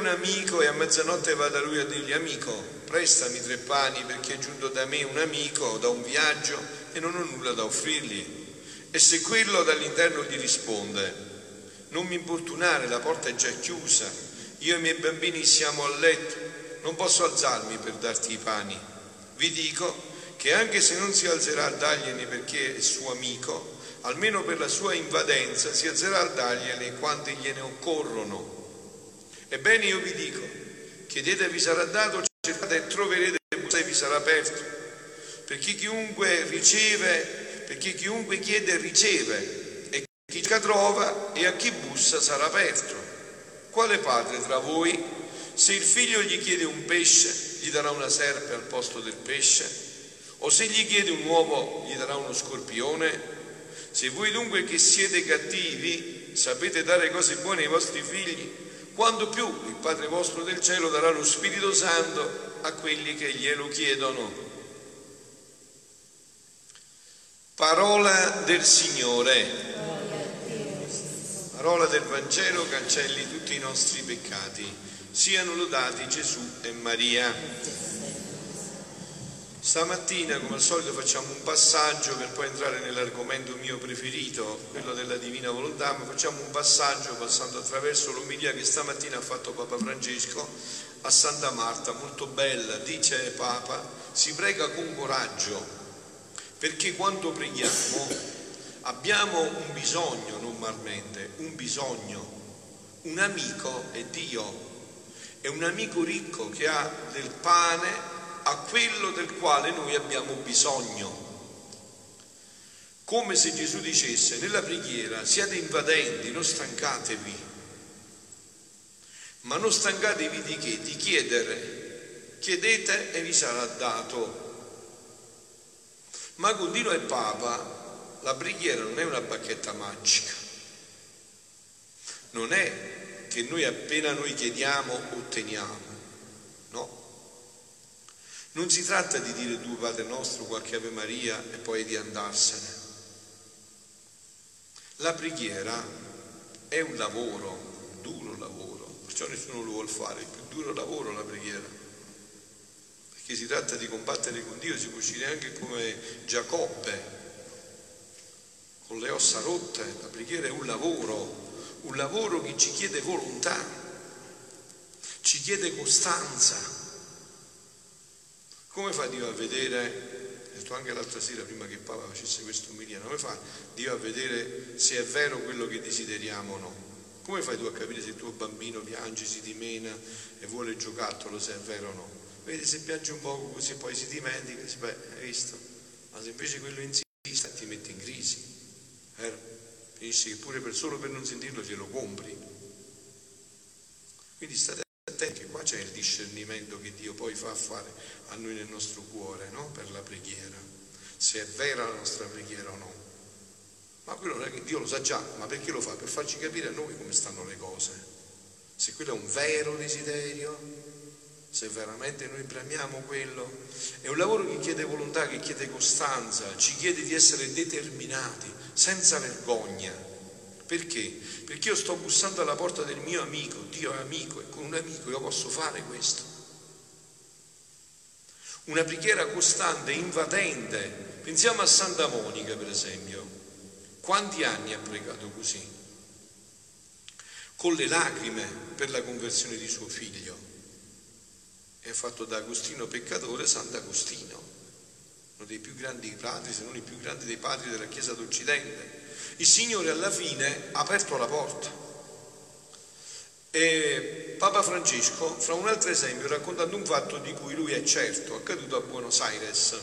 un amico e a mezzanotte va da lui a dirgli amico, prestami tre pani perché è giunto da me un amico da un viaggio e non ho nulla da offrirgli. E se quello dall'interno gli risponde, non mi importunare, la porta è già chiusa, io e i miei bambini siamo a letto non posso alzarmi per darti i pani. Vi dico che anche se non si alzerà a dargliene perché è suo amico, almeno per la sua invadenza si alzerà a dargliene quanti gliene occorrono. Ebbene io vi dico, chiedete vi sarà dato, cercate e troverete e vi sarà aperto. Perché chiunque riceve, perché chiunque chiede riceve, e chi trova, e a chi bussa sarà aperto. Quale padre tra voi se il figlio gli chiede un pesce, gli darà una serpe al posto del pesce? O se gli chiede un uovo, gli darà uno scorpione? Se voi dunque che siete cattivi sapete dare cose buone ai vostri figli, quanto più il Padre vostro del cielo darà lo Spirito Santo a quelli che glielo chiedono. Parola del Signore. Parola del Vangelo cancelli tutti i nostri peccati. Siano lodati Gesù e Maria. Stamattina, come al solito, facciamo un passaggio per poi entrare nell'argomento mio preferito, quello della divina volontà, ma facciamo un passaggio passando attraverso l'omilia che stamattina ha fatto Papa Francesco a Santa Marta, molto bella, dice Papa, si prega con coraggio, perché quando preghiamo abbiamo un bisogno normalmente, un bisogno, un amico è Dio, è un amico ricco che ha del pane a quello del quale noi abbiamo bisogno. Come se Gesù dicesse nella preghiera siate invadenti, non stancatevi, ma non stancatevi di che? Di chiedere. Chiedete e vi sarà dato. Ma continua il Papa, la preghiera non è una bacchetta magica, non è che noi appena noi chiediamo otteniamo. No. Non si tratta di dire due Padre nostro, qualche Ave Maria e poi di andarsene. La preghiera è un lavoro, un duro lavoro, perciò nessuno lo vuole fare, il più duro lavoro la preghiera. Perché si tratta di combattere con Dio, si può uscire anche come Giacobbe, con le ossa rotte, la preghiera è un lavoro, un lavoro che ci chiede volontà, ci chiede costanza. Come fa Dio a vedere, ho detto anche l'altra sera prima che Papa facesse questo umiliano, come fa Dio a vedere se è vero quello che desideriamo o no? Come fai tu a capire se il tuo bambino piange, si dimena e vuole il giocattolo, se è vero o no? Vedi se piange un poco così poi si dimentica, si beh, hai visto? Ma se invece quello insiste ti mette in crisi. Eh? finisce che pure per, solo per non sentirlo glielo compri. Quindi state attenti, qua c'è il discernimento che Dio poi fa fare a noi nel nostro cuore, no? Per la preghiera, se è vera la nostra preghiera o no. Ma quello non è che Dio lo sa già, ma perché lo fa? Per farci capire a noi come stanno le cose. Se quello è un vero desiderio, se veramente noi premiamo quello, è un lavoro che chiede volontà, che chiede costanza, ci chiede di essere determinati, senza vergogna. Perché? Perché io sto bussando alla porta del mio amico, Dio è amico e con un amico io posso fare questo. Una preghiera costante, invadente. Pensiamo a Santa Monica, per esempio. Quanti anni ha pregato così? Con le lacrime per la conversione di suo figlio. Ha fatto da Agostino peccatore Sant'Agostino uno dei più grandi padri, se non il più grande dei padri della Chiesa d'Occidente. Il Signore alla fine ha aperto la porta. E Papa Francesco, fra un altro esempio, raccontando un fatto di cui lui è certo, accaduto a Buenos Aires.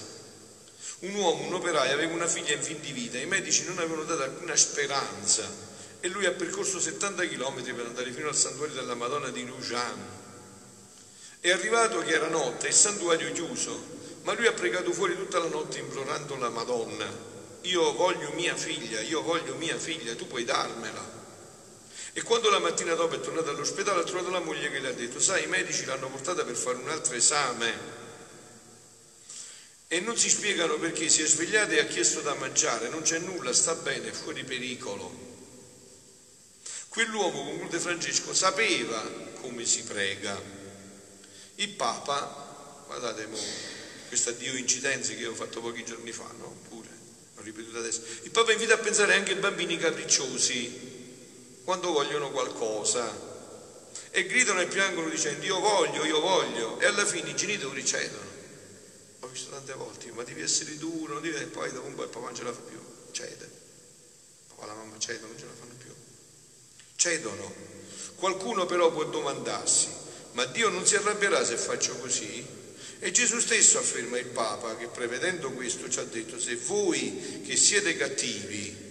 Un uomo, un operaio, aveva una figlia in fin di vita, i medici non avevano dato alcuna speranza e lui ha percorso 70 km per andare fino al santuario della Madonna di Lujan. È arrivato che era notte, il santuario chiuso, ma lui ha pregato fuori tutta la notte implorando la Madonna. Io voglio mia figlia, io voglio mia figlia, tu puoi darmela. E quando la mattina dopo è tornato all'ospedale ha trovato la moglie che le ha detto, sai, i medici l'hanno portata per fare un altro esame e non si spiegano perché si è svegliata e ha chiesto da mangiare, non c'è nulla, sta bene, è fuori pericolo. Quell'uomo, conclude Francesco, sapeva come si prega. Il Papa, guardate, questa Dio incidenze che ho fatto pochi giorni fa, no? L'ho ripetuto adesso. Il Papa invita a pensare anche ai bambini capricciosi, quando vogliono qualcosa, e gridano e piangono dicendo io voglio, io voglio, e alla fine i genitori cedono. Ho visto tante volte, ma devi essere duro, non devi... e poi dopo un po' il papà non ce la fa più, cede. Papà e la mamma cedono, non ce la fanno più. Cedono. Qualcuno però può domandarsi, ma Dio non si arrabbierà se faccio così? E Gesù stesso afferma il Papa che prevedendo questo ci ha detto se voi che siete cattivi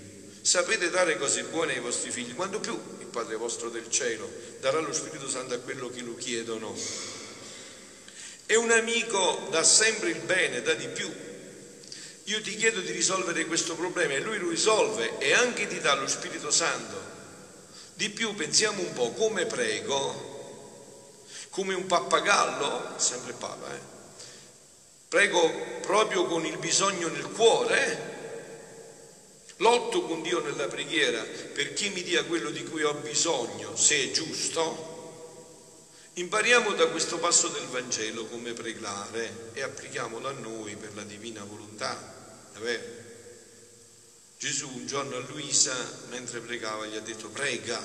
sapete dare cose buone ai vostri figli, quando più il Padre vostro del cielo darà lo Spirito Santo a quello che lo chiedono. E un amico dà sempre il bene, dà di più. Io ti chiedo di risolvere questo problema e lui lo risolve e anche ti dà lo Spirito Santo. Di più pensiamo un po' come prego, come un pappagallo, sempre Papa, eh? Prego proprio con il bisogno nel cuore. Lotto con Dio nella preghiera perché mi dia quello di cui ho bisogno, se è giusto. Impariamo da questo passo del Vangelo come pregare e applichiamolo a noi per la divina volontà. È vero? Gesù un giorno a Luisa, mentre pregava, gli ha detto prega.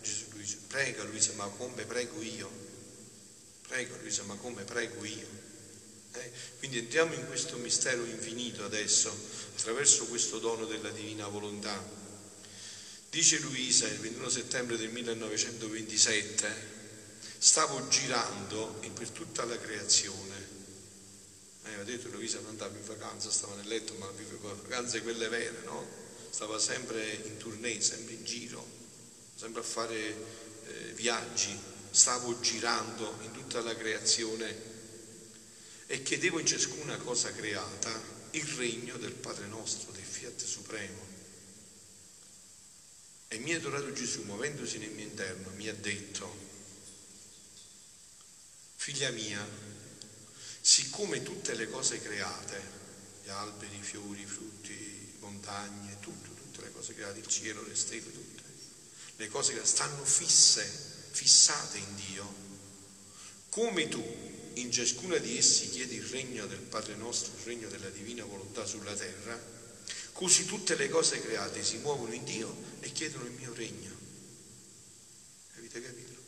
Gesù Luisa, prega Luisa, ma come prego io? Prega Luisa, ma come prego io? Eh? Quindi entriamo in questo mistero infinito adesso, attraverso questo dono della divina volontà. Dice Luisa il 21 settembre del 1927, stavo girando per tutta la creazione. Eh, ho detto Luisa non andava in vacanza, stava nel letto, ma viveva vacanze quelle vere, no? Stava sempre in tournée, sempre in giro, sempre a fare eh, viaggi. Stavo girando in tutta la creazione e chiedevo in ciascuna cosa creata il regno del Padre nostro, del Fiat Supremo. E mi ha adorato Gesù, muovendosi nel mio interno, mi ha detto, figlia mia, siccome tutte le cose create, gli alberi, i fiori, i frutti, montagne, tutto, tutte le cose create, il cielo, le stelle, tutte, le cose che stanno fisse, fissate in Dio, come tu in ciascuna di essi chiede il regno del Padre nostro, il regno della divina volontà sulla terra, così tutte le cose create si muovono in Dio e chiedono il mio regno. Avete capito?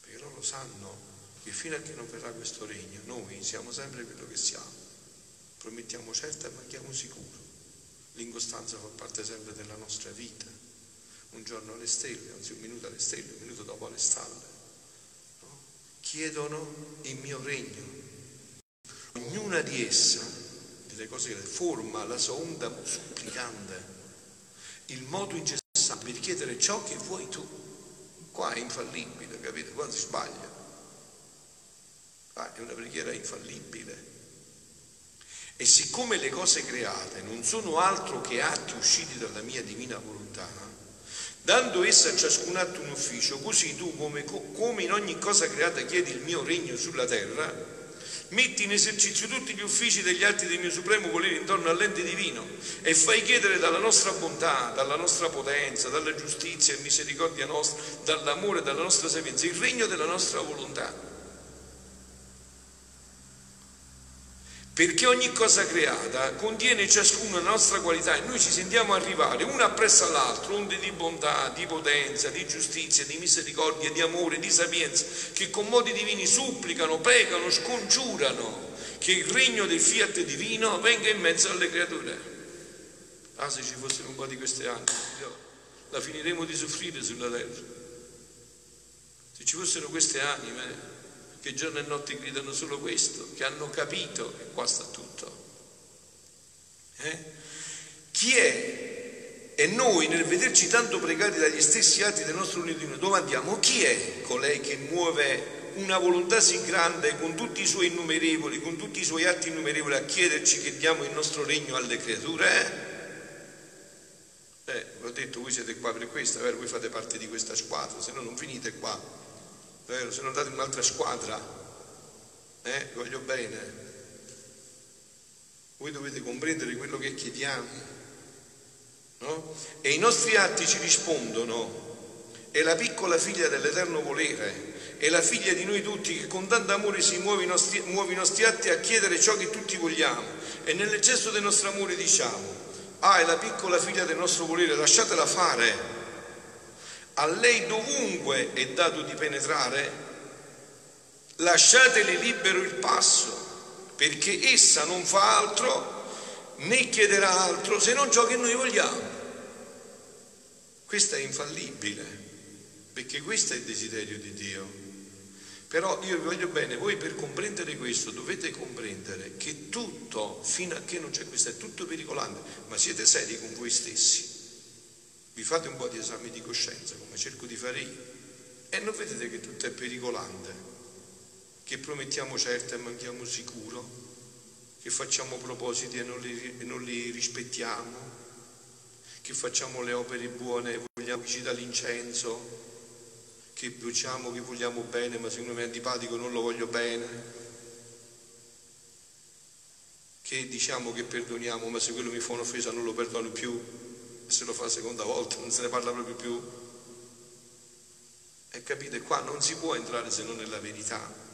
Perché loro sanno che fino a che non verrà questo regno, noi siamo sempre quello che siamo. Promettiamo certo e manchiamo sicuro. L'incostanza fa parte sempre della nostra vita. Un giorno alle stelle, anzi un minuto alle stelle, un minuto dopo alle stalle chiedono il mio regno. Ognuna di essa, delle cose che forma la sua onda supplicante, il modo incessante per chiedere ciò che vuoi tu. Qua è infallibile, capite? Quando si sbaglia. Qua è una preghiera infallibile. E siccome le cose create non sono altro che atti usciti dalla mia divina volontà, dando essa a ciascun atto un ufficio, così tu come, come in ogni cosa creata chiedi il mio regno sulla terra, metti in esercizio tutti gli uffici degli atti del mio supremo volere intorno all'ente divino e fai chiedere dalla nostra bontà, dalla nostra potenza, dalla giustizia e misericordia nostra, dall'amore, dalla nostra sapienza, il regno della nostra volontà. Perché ogni cosa creata contiene ciascuno la nostra qualità e noi ci sentiamo arrivare una appresso all'altro, onde di bontà, di potenza, di giustizia, di misericordia, di amore, di sapienza, che con modi divini supplicano, pregano, scongiurano che il regno del fiat divino venga in mezzo alle creature. Ah, se ci fossero un po' di queste anime, la finiremo di soffrire sulla terra. Se ci fossero queste anime, che giorno e notte gridano solo questo, che hanno capito che qua sta tutto. Eh? Chi è? E noi nel vederci tanto pregati dagli stessi atti del nostro unito dove andiamo? Chi è colei che muove una volontà sì grande con tutti i suoi innumerevoli, con tutti i suoi atti innumerevoli a chiederci che diamo il nostro regno alle creature? Eh? Eh, ho detto, voi siete qua per questo, vero? Voi fate parte di questa squadra, se no non finite qua, vero? Se non andate in un'altra squadra, eh? Voglio bene. Voi dovete comprendere quello che chiediamo, no? E i nostri atti ci rispondono. È la piccola figlia dell'eterno volere, è la figlia di noi tutti che con tanto amore si muove i nostri, muove i nostri atti a chiedere ciò che tutti vogliamo. E nell'eccesso del nostro amore diciamo, Ah, è la piccola figlia del nostro volere, lasciatela fare. A lei dovunque è dato di penetrare, lasciatele libero il passo, perché essa non fa altro né chiederà altro se non ciò che noi vogliamo. Questo è infallibile, perché questo è il desiderio di Dio. Però io vi voglio bene, voi per comprendere questo dovete comprendere che tutto, fino a che non c'è questo, è tutto pericolante, ma siete seri con voi stessi. Vi fate un po' di esame di coscienza, come cerco di fare io, e non vedete che tutto è pericolante, che promettiamo certo e manchiamo sicuro, che facciamo propositi e non li, e non li rispettiamo, che facciamo le opere buone e vogliamo che ci dà l'incenso che diciamo che vogliamo bene, ma se uno mi è antipatico non lo voglio bene, che diciamo che perdoniamo, ma se quello mi fa un'offesa non lo perdono più, se lo fa la seconda volta non se ne parla proprio più. E capite, qua non si può entrare se non nella verità.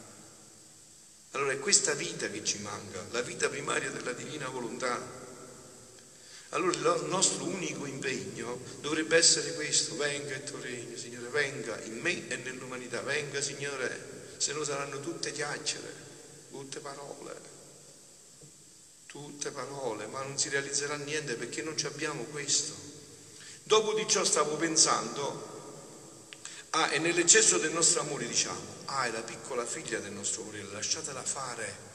Allora è questa vita che ci manca, la vita primaria della divina volontà. Allora il nostro unico impegno dovrebbe essere questo, venga il tuo regno, Signore, venga in me e nell'umanità, venga Signore, se no saranno tutte chiacchiere, tutte parole, tutte parole, ma non si realizzerà niente perché non abbiamo questo. Dopo di ciò stavo pensando, ah, e nell'eccesso del nostro amore diciamo, ah, è la piccola figlia del nostro volere, lasciatela fare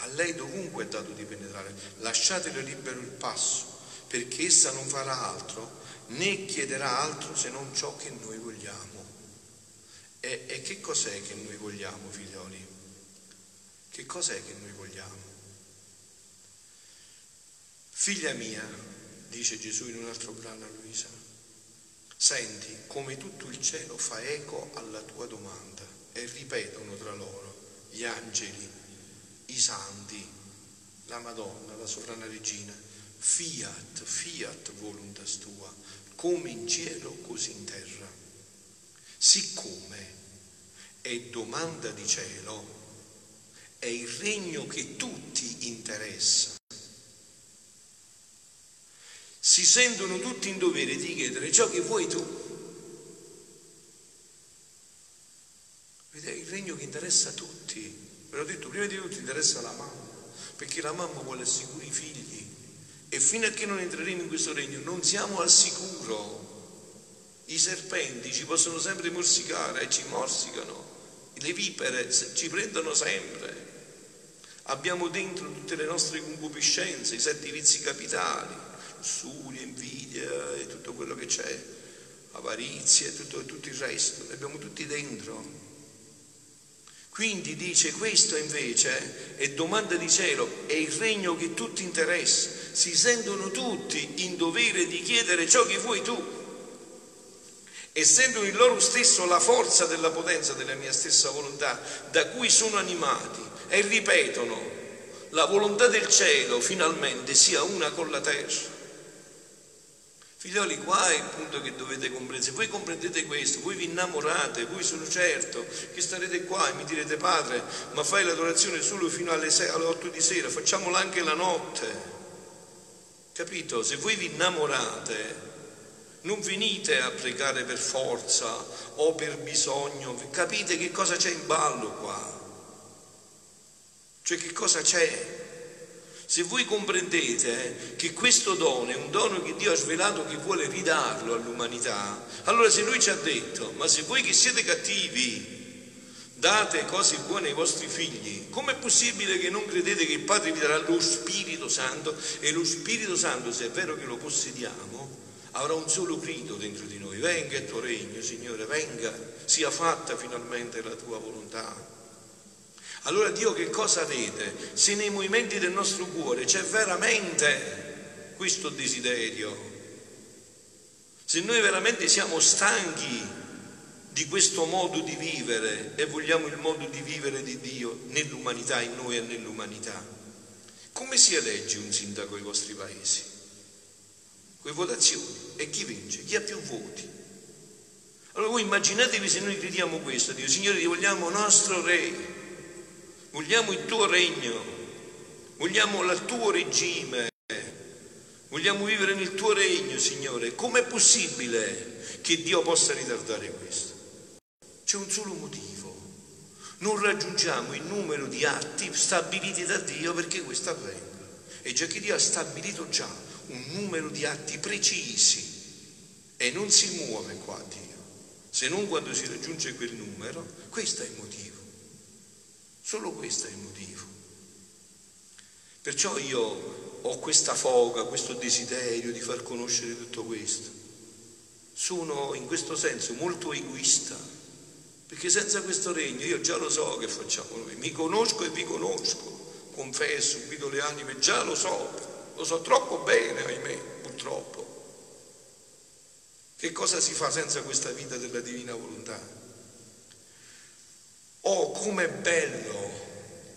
a lei dovunque è dato di penetrare, lasciatele libero il passo, perché essa non farà altro né chiederà altro se non ciò che noi vogliamo. E, e che cos'è che noi vogliamo, figlioli? Che cos'è che noi vogliamo? Figlia mia, dice Gesù in un altro brano a Luisa, senti come tutto il cielo fa eco alla tua domanda e ripetono tra loro gli angeli i santi, la Madonna, la sovrana regina, fiat, fiat voluntas tua, come in cielo così in terra. Siccome è domanda di cielo, è il regno che tutti interessa. Si sentono tutti in dovere di chiedere ciò che vuoi tu. Ed è il regno che interessa a tutti. Ve l'ho detto, prima di tutto interessa la mamma, perché la mamma vuole assicurare i figli e fino a che non entreremo in questo regno non siamo al sicuro. I serpenti ci possono sempre morsicare e ci morsicano, le vipere ci prendono sempre. Abbiamo dentro tutte le nostre concupiscenze, i sette vizi capitali, lussuria, invidia e tutto quello che c'è, avarizia e tutto, tutto il resto, li abbiamo tutti dentro. Quindi dice questo invece è domanda di cielo, è il regno che tutti interessa, si sentono tutti in dovere di chiedere ciò che vuoi tu e sentono in loro stesso la forza della potenza della mia stessa volontà da cui sono animati e ripetono la volontà del cielo finalmente sia una con la terra. Figlioli, qua è il punto che dovete comprendere. Se voi comprendete questo, voi vi innamorate, voi sono certo che starete qua e mi direte, padre, ma fai l'adorazione solo fino alle, 6, alle 8 di sera, facciamola anche la notte. Capito? Se voi vi innamorate, non venite a pregare per forza o per bisogno, capite che cosa c'è in ballo qua? Cioè che cosa c'è? Se voi comprendete che questo dono è un dono che Dio ha svelato che vuole ridarlo all'umanità, allora se Lui ci ha detto, ma se voi che siete cattivi date cose buone ai vostri figli, com'è possibile che non credete che il Padre vi darà lo Spirito Santo e lo Spirito Santo, se è vero che lo possediamo, avrà un solo grido dentro di noi, venga il tuo regno, Signore, venga, sia fatta finalmente la tua volontà. Allora Dio che cosa vede? Se nei movimenti del nostro cuore c'è veramente questo desiderio, Se noi veramente siamo stanchi di questo modo di vivere e vogliamo il modo di vivere di Dio nell'umanità, in noi e nell'umanità, come si elegge un sindaco ai vostri paesi? Con votazioni. E chi vince? Chi ha più voti? Allora voi immaginatevi se noi crediamo questo, Dio, Signore, ti vogliamo nostro Re, vogliamo il tuo regno, vogliamo il tuo regime, vogliamo vivere nel tuo regno, Signore. Com'è possibile che Dio possa ritardare questo? C'è un solo motivo. Non raggiungiamo il numero di atti stabiliti da Dio perché questo avvenga. E già che Dio ha stabilito già un numero di atti precisi e non si muove qua Dio se non quando si raggiunge quel numero, questo è il motivo. Solo questo è il motivo. Perciò io ho questa foga, questo desiderio di far conoscere tutto questo. Sono in questo senso molto egoista, perché senza questo regno io già lo so che facciamo noi, mi conosco e vi conosco, confesso, guido le anime, già lo so, lo so troppo bene, ahimè, purtroppo. Che cosa si fa senza questa vita della divina volontà? Oh, com'è bello,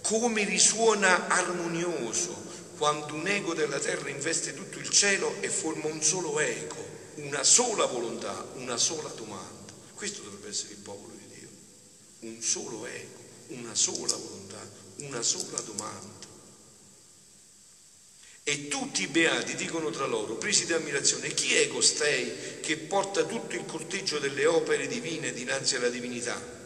come risuona armonioso quando un ego della terra investe tutto il cielo e forma un solo ego, una sola volontà, una sola domanda. Questo dovrebbe essere il popolo di Dio. Un solo ego, una sola volontà, una sola domanda. E tutti i beati dicono tra loro, presi di ammirazione, chi è costei che porta tutto il corteggio delle opere divine dinanzi alla divinità?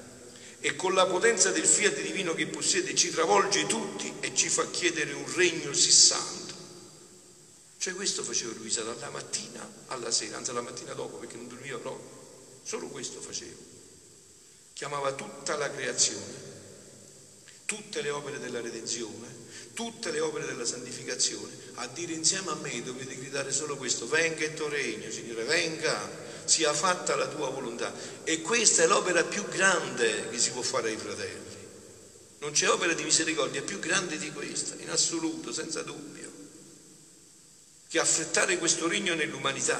E con la potenza del fiat divino che possiede ci travolge tutti e ci fa chiedere un regno sì santo. Cioè questo faceva Luisa dalla mattina alla sera, anzi la mattina dopo perché non dormiva proprio, solo questo faceva. Chiamava tutta la creazione, tutte le opere della redenzione, tutte le opere della santificazione a dire insieme a me dovete gridare solo questo, venga il tuo regno, Signore, venga, sia fatta la tua volontà. E questa è l'opera più grande che si può fare ai fratelli. Non c'è opera di misericordia più grande di questa, in assoluto, senza dubbio, che affrettare questo regno nell'umanità.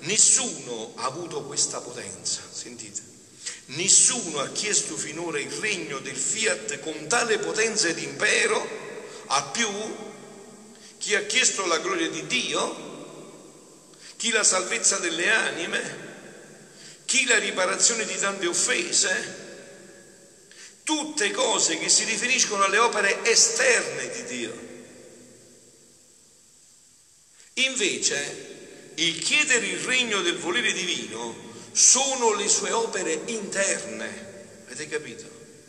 Nessuno ha avuto questa potenza, sentite. Nessuno ha chiesto finora il regno del fiat con tale potenza ed impero a più chi ha chiesto la gloria di Dio, chi la salvezza delle anime, chi la riparazione di tante offese, tutte cose che si riferiscono alle opere esterne di Dio. Invece, il chiedere il regno del volere divino sono le sue opere interne. Avete capito?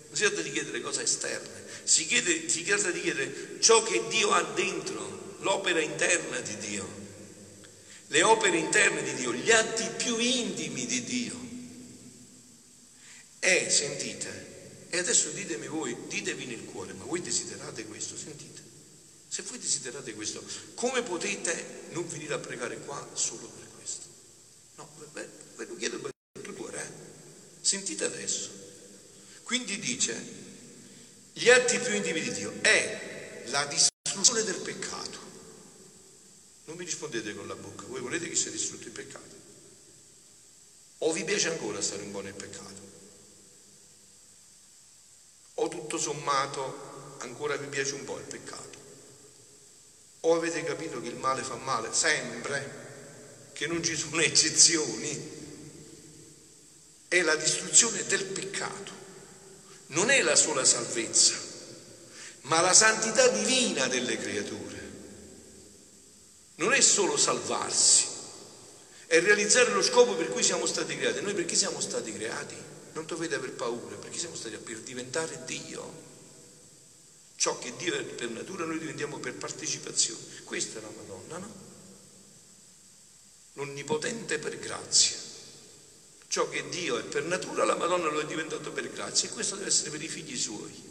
Non si tratta di chiedere cose esterne, si, chiede, si tratta di chiedere ciò che Dio ha dentro l'opera interna di Dio, le opere interne di Dio, gli atti più intimi di Dio. E sentite, e adesso ditemi voi, ditevi nel cuore, ma voi desiderate questo? Sentite, se voi desiderate questo, come potete non venire a pregare qua solo per questo? No, ve, ve lo chiedo per il cuore, eh? Sentite adesso. Quindi dice, gli atti più intimi di Dio è la distruzione del peccato. Non mi rispondete con la bocca, voi volete che sia distrutto il peccato? O vi piace ancora stare un po' nel peccato? O tutto sommato ancora vi piace un po' il peccato? O avete capito che il male fa male sempre, che non ci sono eccezioni? È la distruzione del peccato, non è la sola salvezza, ma la santità divina delle creature non è solo salvarsi, è realizzare lo scopo per cui siamo stati creati. Noi perché siamo stati creati? Non dovete aver paura, perché siamo stati per diventare Dio. Ciò che Dio è per natura noi diventiamo per partecipazione. Questa è la Madonna, no? L'onnipotente per grazia. Ciò che Dio è per natura, la Madonna lo è diventato per grazia e questo deve essere per i figli suoi.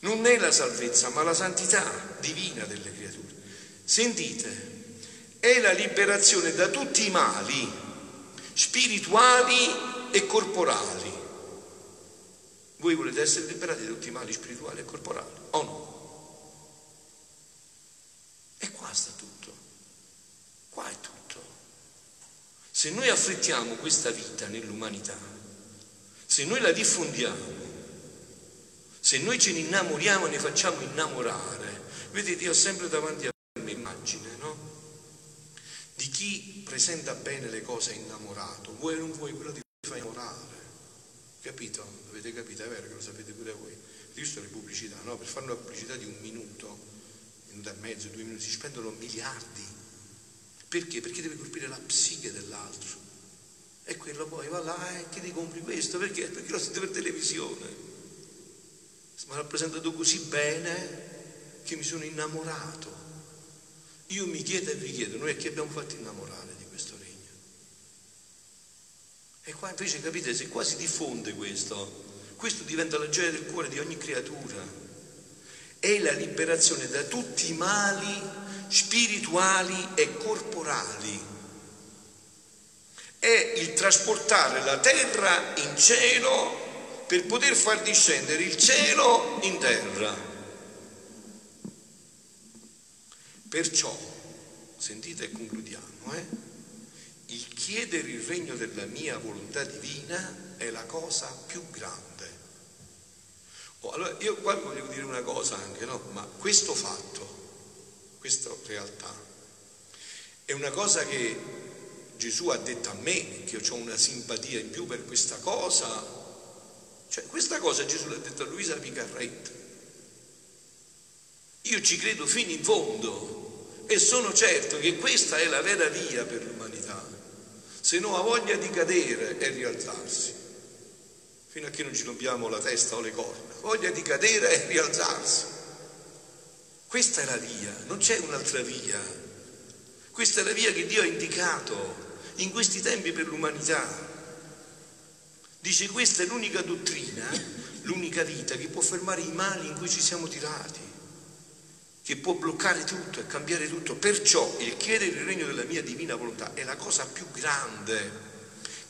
Non è la salvezza, ma la santità divina delle creature. Sentite, è la liberazione da tutti i mali spirituali e corporali. Voi volete essere liberati da tutti i mali spirituali e corporali o no? E qua sta tutto. Qua è tutto. Se noi affrettiamo questa vita nell'umanità, se noi la diffondiamo, se noi ce ne innamoriamo e ne facciamo innamorare, vedete, io ho sempre davanti a chi presenta bene le cose innamorato, vuoi o non vuoi, quello ti fa innamorare. Capito? Avete capito? È vero che lo sapete pure voi. Visto le pubblicità, no? Per fare una pubblicità di un minuto, minuto e mezzo, due minuti, si spendono miliardi. Perché? Perché deve colpire la psiche dell'altro. E quello poi va là e ti compri questo? Perché? Perché lo sente per televisione. Mi ha rappresentato così bene che mi sono innamorato. Io mi chiedo e vi chiedo, noi a chi abbiamo fatto innamorare di questo regno? E qua invece capite, se qua si diffonde questo, questo diventa la gioia del cuore di ogni creatura. È la liberazione da tutti i mali spirituali e corporali. È il trasportare la terra in cielo per poter far discendere il cielo in terra. Perciò, sentite e concludiamo, eh? il chiedere il regno della mia volontà divina è la cosa più grande. Oh, allora io qua voglio dire una cosa anche, no? Ma questo fatto, questa realtà, è una cosa che Gesù ha detto a me, che io ho una simpatia in più per questa cosa. Cioè, questa cosa Gesù l'ha detto a Luisa Picarretta. Io ci credo fino in fondo e sono certo che questa è la vera via per l'umanità. Se no ha voglia di cadere e rialzarsi, fino a che non ci rompiamo la testa o le corna voglia di cadere e rialzarsi. Questa è la via, non c'è un'altra via. Questa è la via che Dio ha indicato in questi tempi per l'umanità. Dice questa è l'unica dottrina, l'unica vita che può fermare i mali in cui ci siamo tirati, che può bloccare tutto e cambiare tutto. Perciò il chiedere il regno della mia divina volontà è la cosa più grande,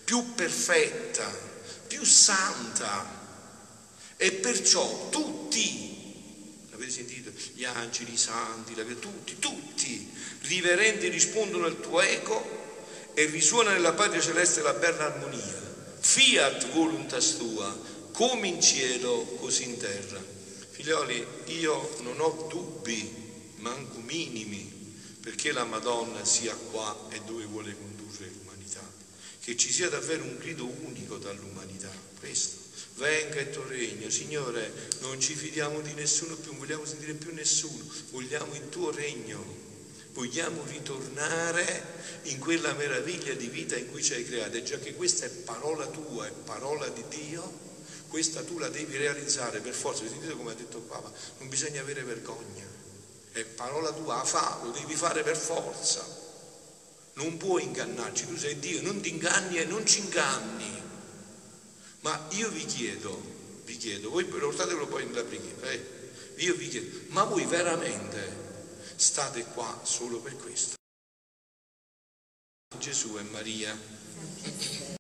più perfetta, più santa e perciò tutti, l'avete sentito, gli angeli, i santi, tutti, tutti, riverenti rispondono al tuo eco e risuona nella patria celeste la bella armonia. Fiat voluntas tua, come in cielo, così in terra. Figlioli, io non ho dubbi, manco minimi, perché la Madonna sia qua e dove vuole condurre l'umanità. Che ci sia davvero un grido unico dall'umanità, questo venga il tuo regno. Signore, non ci fidiamo di nessuno più, non vogliamo sentire più nessuno, vogliamo il tuo regno. Vogliamo ritornare in quella meraviglia di vita in cui ci hai creato. E già che questa è parola tua, è parola di Dio, questa tu la devi realizzare per forza. Sentite come ha detto il Papa, non bisogna avere vergogna. È parola tua, fa, lo devi fare per forza. Non puoi ingannarci, tu sei Dio, non ti inganni e non ci inganni. Ma io vi chiedo, vi chiedo, voi portatelo poi nella preghiera, eh? io vi chiedo, ma voi veramente state qua solo per questo? Gesù e Maria.